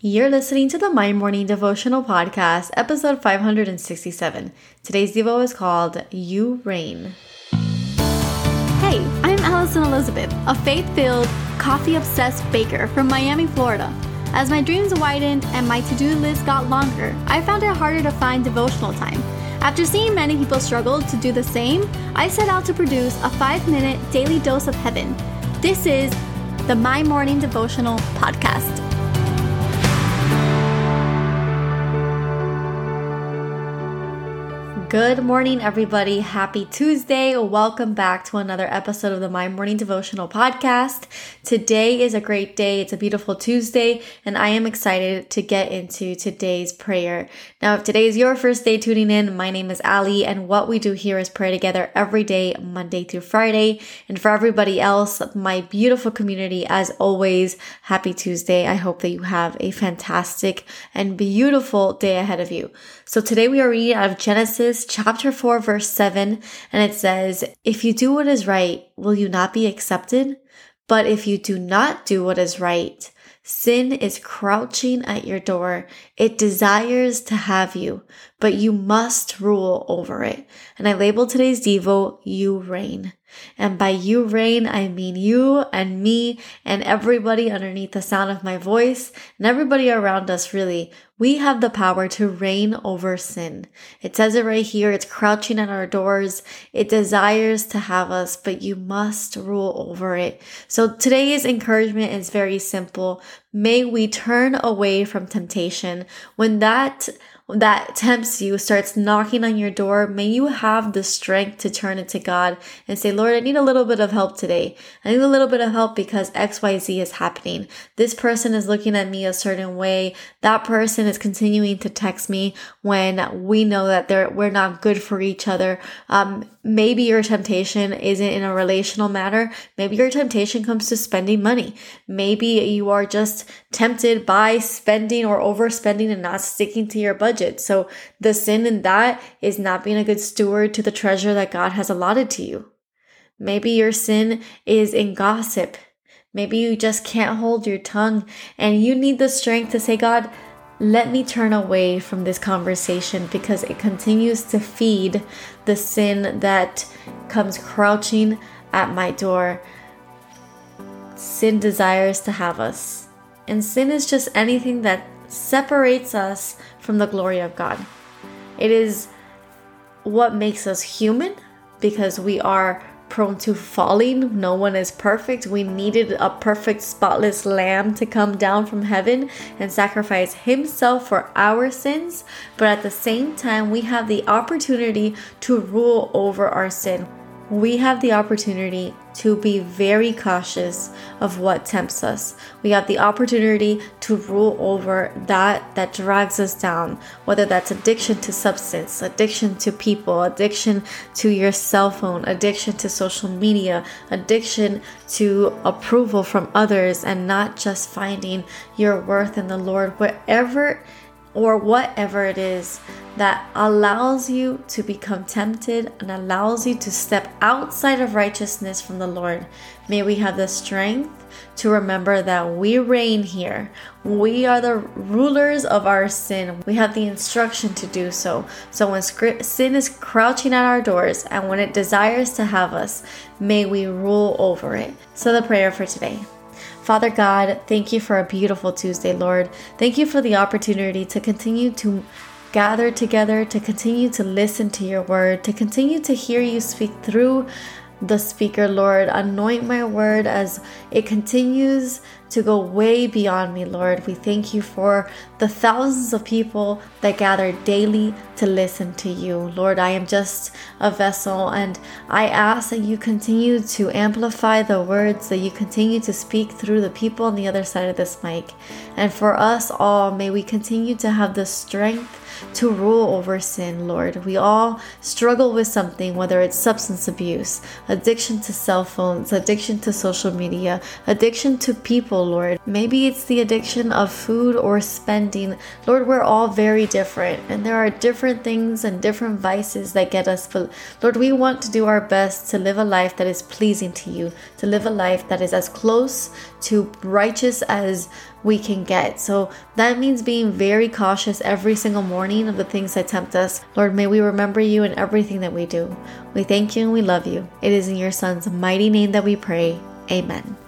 You're listening to the My Morning Devotional Podcast, episode 567. Today's Devo is called You Reign. Hey, I'm Alison Elizabeth, a faith filled, coffee obsessed baker from Miami, Florida. As my dreams widened and my to do list got longer, I found it harder to find devotional time. After seeing many people struggle to do the same, I set out to produce a five minute daily dose of heaven. This is the My Morning Devotional Podcast. Good morning, everybody. Happy Tuesday. Welcome back to another episode of the My Morning Devotional Podcast. Today is a great day. It's a beautiful Tuesday, and I am excited to get into today's prayer. Now, if today is your first day tuning in, my name is Ali, and what we do here is pray together every day, Monday through Friday. And for everybody else, my beautiful community, as always, happy Tuesday. I hope that you have a fantastic and beautiful day ahead of you. So today we are reading out of Genesis chapter 4, verse 7, and it says, If you do what is right, will you not be accepted? But if you do not do what is right, sin is crouching at your door. It desires to have you, but you must rule over it. And I label today's Devo, You Reign. And by you reign, I mean you and me and everybody underneath the sound of my voice and everybody around us, really. We have the power to reign over sin. It says it right here. It's crouching at our doors. It desires to have us, but you must rule over it. So today's encouragement is very simple. May we turn away from temptation when that that tempts you starts knocking on your door, may you have the strength to turn it to God and say, Lord, I need a little bit of help today. I need a little bit of help because XYZ is happening. This person is looking at me a certain way. That person is continuing to text me when we know that they're, we're not good for each other. Um, maybe your temptation isn't in a relational matter. Maybe your temptation comes to spending money. Maybe you are just tempted by spending or overspending and not sticking to your budget budget. So the sin in that is not being a good steward to the treasure that God has allotted to you. Maybe your sin is in gossip. Maybe you just can't hold your tongue and you need the strength to say, God, let me turn away from this conversation because it continues to feed the sin that comes crouching at my door. Sin desires to have us. And sin is just anything that separates us from the glory of God. It is what makes us human because we are prone to falling. No one is perfect. We needed a perfect, spotless lamb to come down from heaven and sacrifice himself for our sins. But at the same time, we have the opportunity to rule over our sin we have the opportunity to be very cautious of what tempts us. We have the opportunity to rule over that that drags us down, whether that's addiction to substance, addiction to people, addiction to your cell phone, addiction to social media, addiction to approval from others, and not just finding your worth in the Lord, wherever or whatever it is that allows you to become tempted and allows you to step outside of righteousness from the Lord. May we have the strength to remember that we reign here. We are the rulers of our sin. We have the instruction to do so. So when sin is crouching at our doors and when it desires to have us, may we rule over it. So the prayer for today. Father God, thank you for a beautiful Tuesday, Lord. Thank you for the opportunity to continue to gather together, to continue to listen to your word, to continue to hear you speak through the speaker, Lord. Anoint my word as it continues to go way beyond me, Lord. We thank you for the thousands of people that gather daily to listen to you. Lord, I am just a vessel, and I ask that you continue to amplify the words, that you continue to speak through the people on the other side of this mic. And for us all, may we continue to have the strength to rule over sin, Lord. We all struggle with something, whether it's substance abuse, addiction to cell phones, addiction to social media, addiction to people, Lord. Maybe it's the addiction of food or spending. Lord, we're all very different, and there are different things and different vices that get us. But Lord, we want to do our best to live a life that is pleasing to you, to live a life that is as close to righteous as we can get. So that means being very cautious every single morning of the things that tempt us. Lord, may we remember you in everything that we do. We thank you and we love you. It is in your Son's mighty name that we pray. Amen.